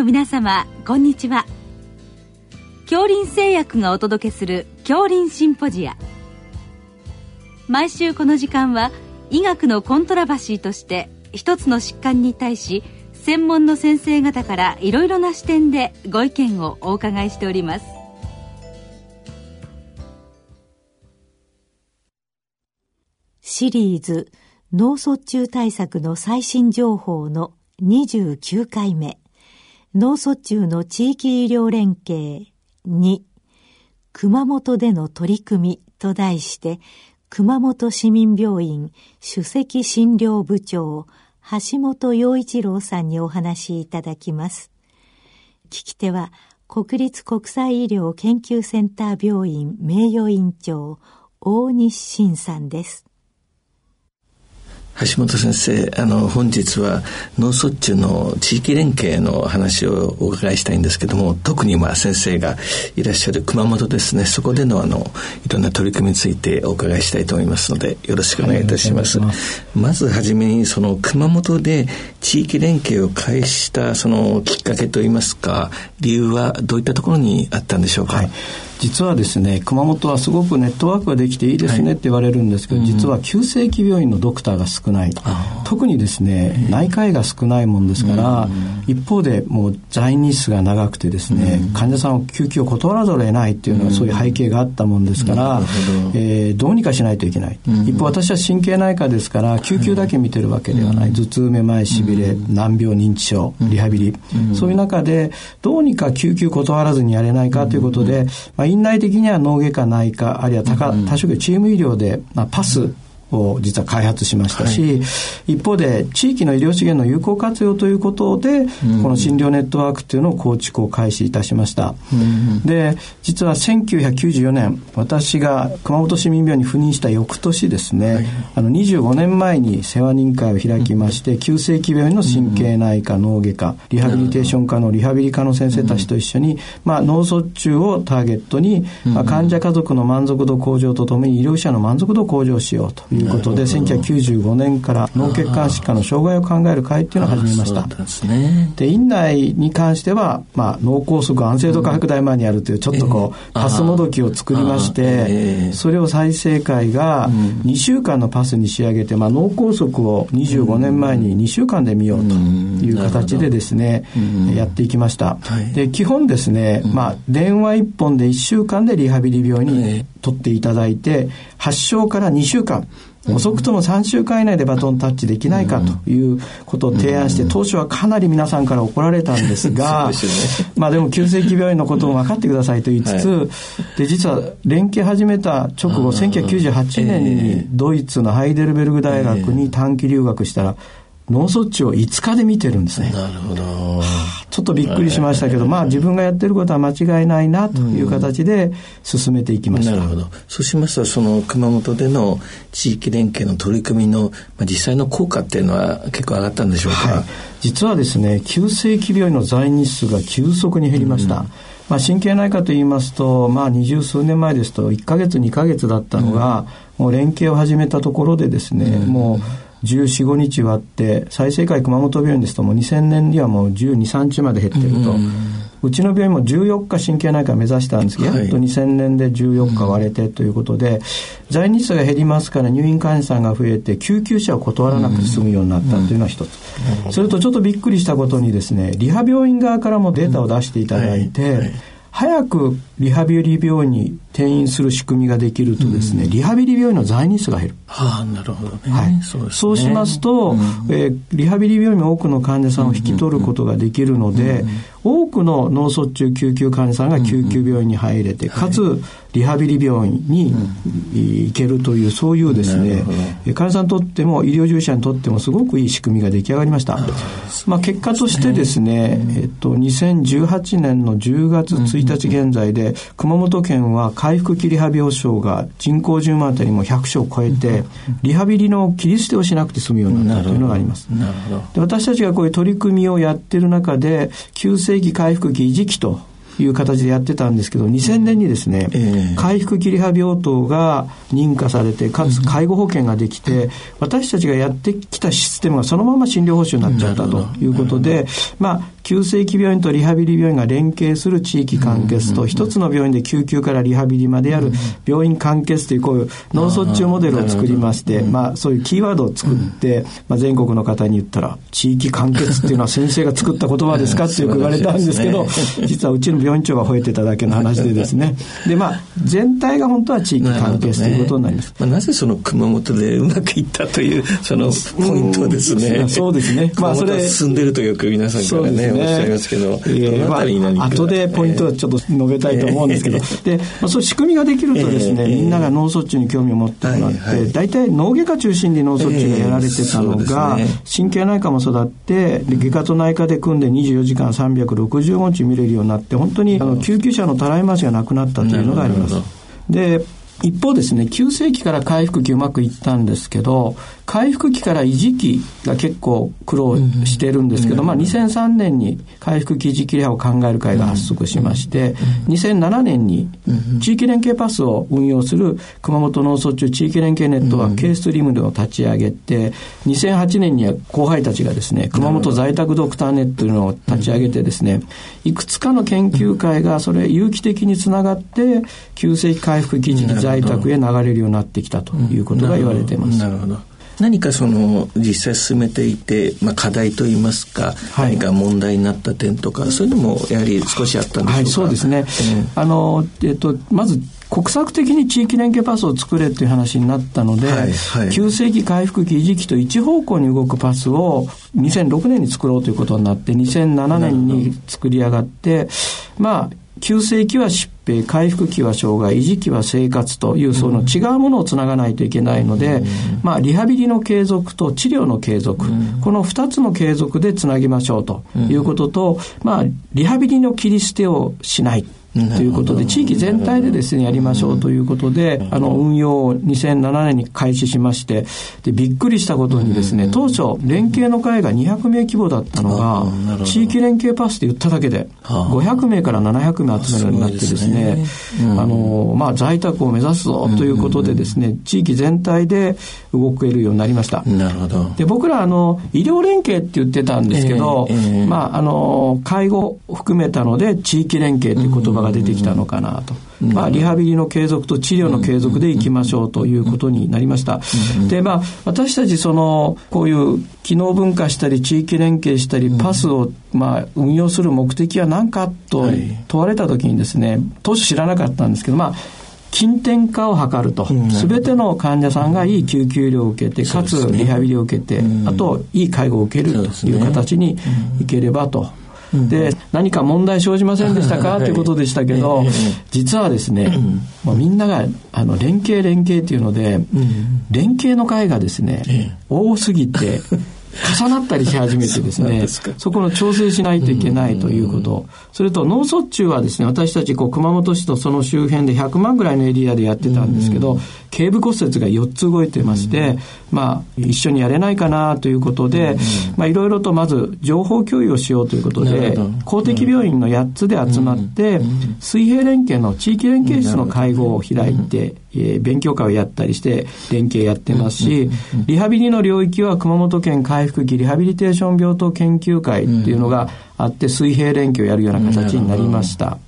の皆様こんにちは。恐林製薬がお届けする恐林シンポジア。毎週この時間は医学のコントラバシーとして一つの疾患に対し専門の先生方からいろいろな視点でご意見をお伺いしております。シリーズ脳卒中対策の最新情報の29回目。脳卒中の地域医療連携2熊本での取り組みと題して熊本市民病院首席診療部長橋本洋一郎さんにお話しいただきます。聞き手は国立国際医療研究センター病院名誉院長大西晋さんです。橋本先生あの本日は脳卒中の地域連携の話をお伺いしたいんですけども特にまあ先生がいらっしゃる熊本ですね。そこでのあのいろんな取り組みについてお伺いしたいと思いますのでよろしくお願いいたします。はい、まずはじめにその熊本で地域連携を開始したそのきっかけといいますか理由はどういったところにあったんでしょうか、はい実はですね熊本はすごくネットワークができていいですねって言われるんですけど、はい、実は急性期病院のドクターが少ない、特にですね内科医が少ないもんですから、一方でもう在日数が長くてですね、患者さんを救急を断らざるを得ないっていうのはそういう背景があったもんですから、えー、どうにかしないといけない、一方私は神経内科ですから救急だけ見てるわけではない、頭痛めまいしびれ、難病認知症リハビリ、そういう中でどうにか救急断らずにやれないかということで、まあ院内的には脳外科内科あるいは多多職業チーム医療で、まあ、パスを実は開発しましたし、はい、一方で地域の医療資源の有効活用ということで、この診療ネットワークっていうのを構築を開始いたしました。で、実は1994年、私が熊本市民病院に赴任した翌年ですね、はい、あの25年前に世話人会を開きまして、急性期病院の神経内科、脳外科、リハビリテーション科のリハビリ科の先生たちと一緒に、まあ、脳卒中をターゲットに、まあ、患者家族の満足度向上とともに医療者の満足度向上しようといういうことで1995年から脳血管疾患の障害を考える会っていうのを始めました。で、院内に関しては、まあ、脳梗塞安静度拡大マニュアルというちょっとこう、パスもどきを作りまして、それを再生会が2週間のパスに仕上げて、まあ、脳梗塞を25年前に2週間で見ようという形でですね、やっていきました、で基本ですね、まあ、電話1本で1週間でリハビリ病に取っていただいて発症から2週間遅くとも3週間以内でバトンタッチできないかということを提案して、当初はかなり皆さんから怒られたんですが、まあでも急性期病院のことを分かってくださいと言いつつ、で、実は連携始めた直後、1998年にドイツのハイデルベルグ大学に短期留学したら、脳卒中を5日で見てるんですね。なるほど。ちょっとびっくりしましたけど、まあ自分がやってることは間違いないなという形で進めていきました。なるほど。そうしますと、その熊本での地域連携の取り組みの、まあ、実際の効果っていうのは結構上がったんでしょうか、はい、実はですね、急性期病院の在日数が急速に減りました。うんまあ、神経内科といいますと、まあ、二十数年前ですと1か月2か月だったのが、うん、もう連携を始めたところでですね、うん、もう14、5日割って、再生会熊本病院ですともう2000年にはもう12、3日まで減っていると。うちの病院も14日神経内科目指したんですけど、やっと2000年で14日割れてということで、在日数が減りますから入院患者さんが増えて、救急車を断らなくて済むようになったというのは一つ。それとちょっとびっくりしたことにですね、リハ病院側からもデータを出していただいて、早くリハビリ病院に転院する仕組みができるとですね、うん、リハビリ病院の在日数が減る。はあ、なるほどね。はい。そう、ね、そうしますと、うん、えー、リハビリ病院も多くの患者さんを引き取ることができるので、多くの脳卒中救急患者さんが救急病院に入れて、かつ、リハビリ病院に行けるという、そういうですね、患者さんにとっても、医療従事者にとってもすごくいい仕組みが出来上がりました。まあ、結果としてですね、えっと、2018年の10月1日現在で、熊本県は回復切りリハ病床が人口10万あたりも100床を超えて、リハビリの切り捨てをしなくて済むようになったというのがあります。で私たちがこういう取り組みをやってる中で、急性期回復期維持期という形でやってたんですけど、2000年にですね、えー、回復切り歯病棟が認可されて、かつ介護保険ができて、私たちがやってきたシステムがそのまま診療報酬になっちゃったということで、まあ、急性期病院とリハビリ病院が連携する地域完結と、一つの病院で救急からリハビリまでやる病院完結という、こういう脳卒中モデルを作りまして、まあ、そういうキーワードを作って、まあ、全国の方に言ったら、地域完結っていうのは先生が作った言葉ですかってよく言われたんですけど、実はうちの病院長が吠えてただけの話でですね。で、まあ、全体が本当は地域完結ということになります。まあ、なぜその熊本でうまくいったという、そのポイントですね。そうですね。まあ、それ。進んでるとよく皆さんからね、ねおっしゃいますけど、えー、まあ、後でポイントはちょっと述べたいと思うんですけど、で、まあ、そういう仕組みができるとですね、みんなが脳卒中に興味を持ってもらって、大体脳外科中心に脳卒中がやられてたのが、神経内科も育って、で外科と内科で組んで24時間365日見れるようになって、本当にあの救急車のたらい回しがなくなったというのがあります。で一方ですね、急性期から回復期うまくいったんですけど、回復期から維持期が結構苦労してるんですけど、まあ2003年に回復期維持期レハを考える会が発足しまして、2007年に地域連携パスを運用する熊本脳卒中地域連携ネットワーク K ストリームでを立ち上げて、2008年には後輩たちがですね、熊本在宅ドクターネットというのを立ち上げてですね、いくつかの研究会がそれ有機的につながって、急性期回復期維持在宅へ流れるようになってきたということが言われています。なるほど。何かその実際進めていて、まあ、課題といいますか、はい、何か問題になった点とかそういうのもやはり少しあったんでしょうか、はい、そうですね、えー、あのえっと、まず国策的に地域連携パスを作れっていう話になったので、はいはい、急性期回復期維持期と一方向に動くパスを2006年に作ろうということになって2007年に作り上がってまあ急性期は疾病、回復期は障害、維持期は生活というその違うものをつながないといけないので、まあ、リハビリの継続と治療の継続、この2つの継続でつなぎましょうということと、まあ、リハビリの切り捨てをしない。ということで、地域全体でですね、やりましょうということで、あの、運用を2007年に開始しまして、で、びっくりしたことにですね、当初、連携の会が200名規模だったのが、地域連携パスって言っただけで、500名から700名集めるようになってですね、あの、まあ、在宅を目指すぞということでですね、地域全体で動けるようになりました。なるほど。で、僕ら、あの、医療連携って言ってたんですけど、まあ、あの、介護を含めたので、地域連携という言葉が出てきたのかなと。まあ、リハビリの継続と治療の継続でいきましょうということになりました。で、まあ、私たち、その、こういう機能分化したり、地域連携したり、パスを、まあ、運用する目的は何かと問われたときにですね、当初知らなかったんですけど、まあ、近点化を図ると、すべての患者さんがいい救急医療を受けて、かつリハビリを受けて、あと、いい介護を受けるという形にいければと。で、何か問題生じませんでしたか？とい。うことでしたけど、実はですね、もうみんながあの連携連携っていうので、連携の会がですね、多すぎて、重なったりし始めてですね、そこの調整しないといけないということ。それと脳卒中はですね、私たちこう熊本市とその周辺で100万ぐらいのエリアでやってたんですけど、頸部骨折が4つ動いてまして、まあ、一緒にやれないかなということで、まあ、いろいろとまず情報共有をしようということで、公的病院の8つで集まって、水平連携の地域連携室の会合を開いて、えー、勉強会をやったりして連携やってますし、リハビリの領域は熊本県回復期リハビリテーション病棟研究会っていうのがあって、水平連携をやるような形になりました。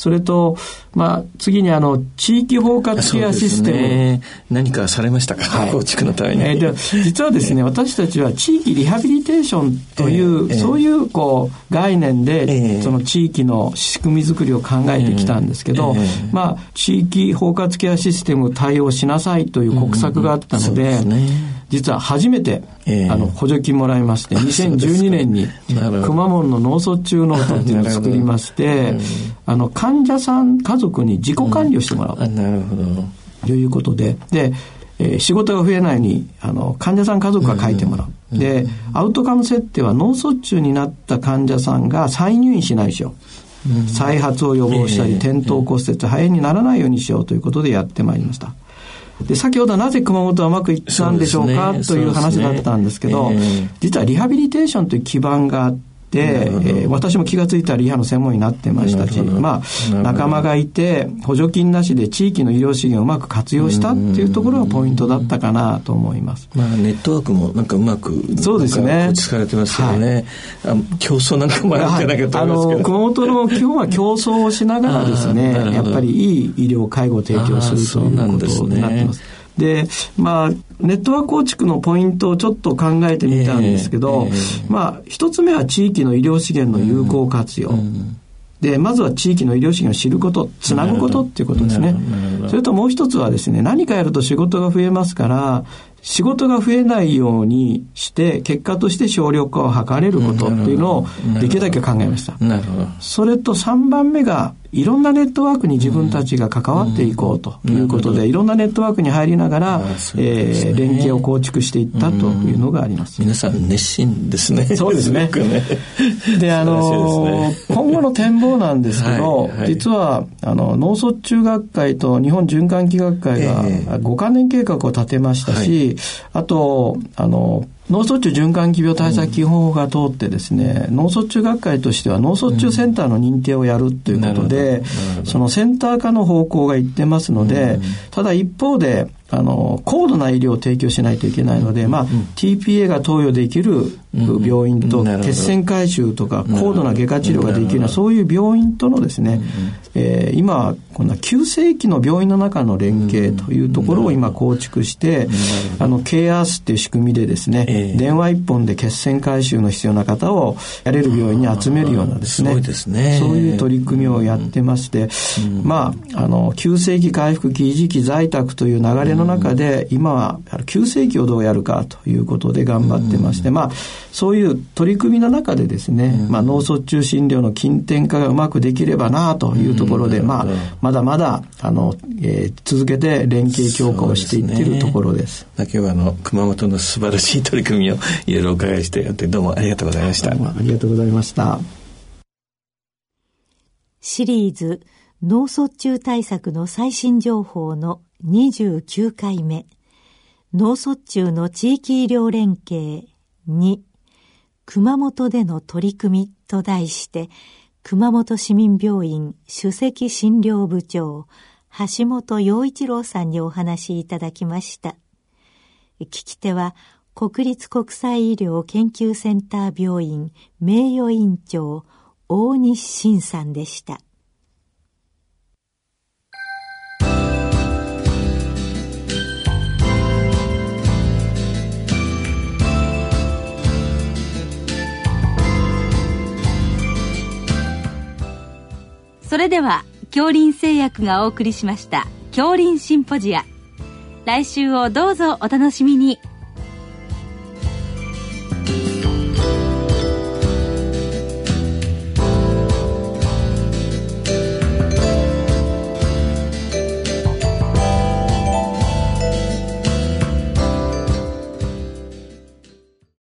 それと、まあ、次にあの、地域包括ケアシステム。ね、何かされましたか、はい、構築のために。えー、で実はですね、私たちは地域リハビリテーションという、えー、そういう、こう、概念で、えー、その地域の仕組み作りを考えてきたんですけど、えー、まあ、地域包括ケアシステム対応しなさいという国策があったので、うんね実は初めて、えー、あの補助金もらいまして、2012年にくまモンの脳卒中ノートっていうのを作りまして、あの患者さん家族に自己管理をしてもらう。うん、なるほど。ということで、で、えー、仕事が増えないようにあの患者さん家族が書いてもらう。うん、で、アウトカム設定は脳卒中になった患者さんが再入院しないしよう。再発を予防したり、転倒骨折、肺炎にならないようにしようということでやってまいりました。で、先ほどなぜ熊本はうまくいったんでしょうか、ね、という話だったんですけど、実はリハビリテーションという基盤があって、で、えー、私も気が付いたらリハの専門医になってましたし、まあ、仲間がいて、補助金なしで地域の医療資源をうまく活用したっていうところがポイントだったかなと思います。まあ、ネットワークもなんかうまく、そうですね。構築されてますよね。はい、競争なんかもあるんじゃないかと思いますけど。あの、熊本の基本は競争をしながらですね、やっぱりいい医療介護を提供するということになってます。で、まあ、ネットワーク構築のポイントをちょっと考えてみたんですけど、えーえー、まあ、一つ目は地域の医療資源の有効活用。うんで、まずは地域の医療資源を知ること、つなぐことっていうことですね。それともう一つはですね、何かやると仕事が増えますから、仕事が増えないようにして、結果として省力化を図れることっていうのをできるだけ考えました。なるほど。それと3番目が、いろんなネットワークに自分たちが関わっていこうということで、いろんなネットワークに入りながら、えー、連携を構築していったというのがあります。皆さん熱心ですね。そうですね。で、あの、今後の展望なんですけど、実は、あの、脳卒中学会と日本循環器学会が5カ年計画を立てましたし、あと、あの、脳卒中循環器病対策基本法が通ってですね、うん、脳卒中学会としては脳卒中センターの認定をやるということで、うん、そのセンター化の方向がいってますので、うん、ただ一方で、あの、高度な医療を提供しないといけないので、まあ、TPA が投与できる病院と、血栓回収とか、高度な外科治療ができるような、そういう病院とのですね、えー、今、こんな急性期の病院の中の連携というところを今構築して、あの、ケアースっていう仕組みでですね、電話一本で血栓回収の必要な方をやれる病院に集めるようなですね、そういう取り組みをやってまして、まあ、あの、急性期回復期、維持期在宅という流れの中で、今は急性期をどうやるかということで頑張ってまして、まあ、そういう取り組みの中でですね、まあ、脳卒中診療の近典化がうまくできればなというところで、まあ、まだまだ、あの、えー、続けて連携強化をしていっているところです。今日はあの、熊本の素晴らしい取り組みをいろいろお伺いしてどうもありがとうございました。ありがとうございました。シリーズ脳卒中対策の最新情報の29回目脳卒中の地域医療連携2熊本での取り組みと題して熊本市民病院首席診療部長橋本洋一郎さんにお話いただきました。聞き手は国立国際医療研究センター病院名誉院長大西晋さんでした。それでは恐林製薬がお送りしました恐林シンポジア来週をどうぞお楽しみに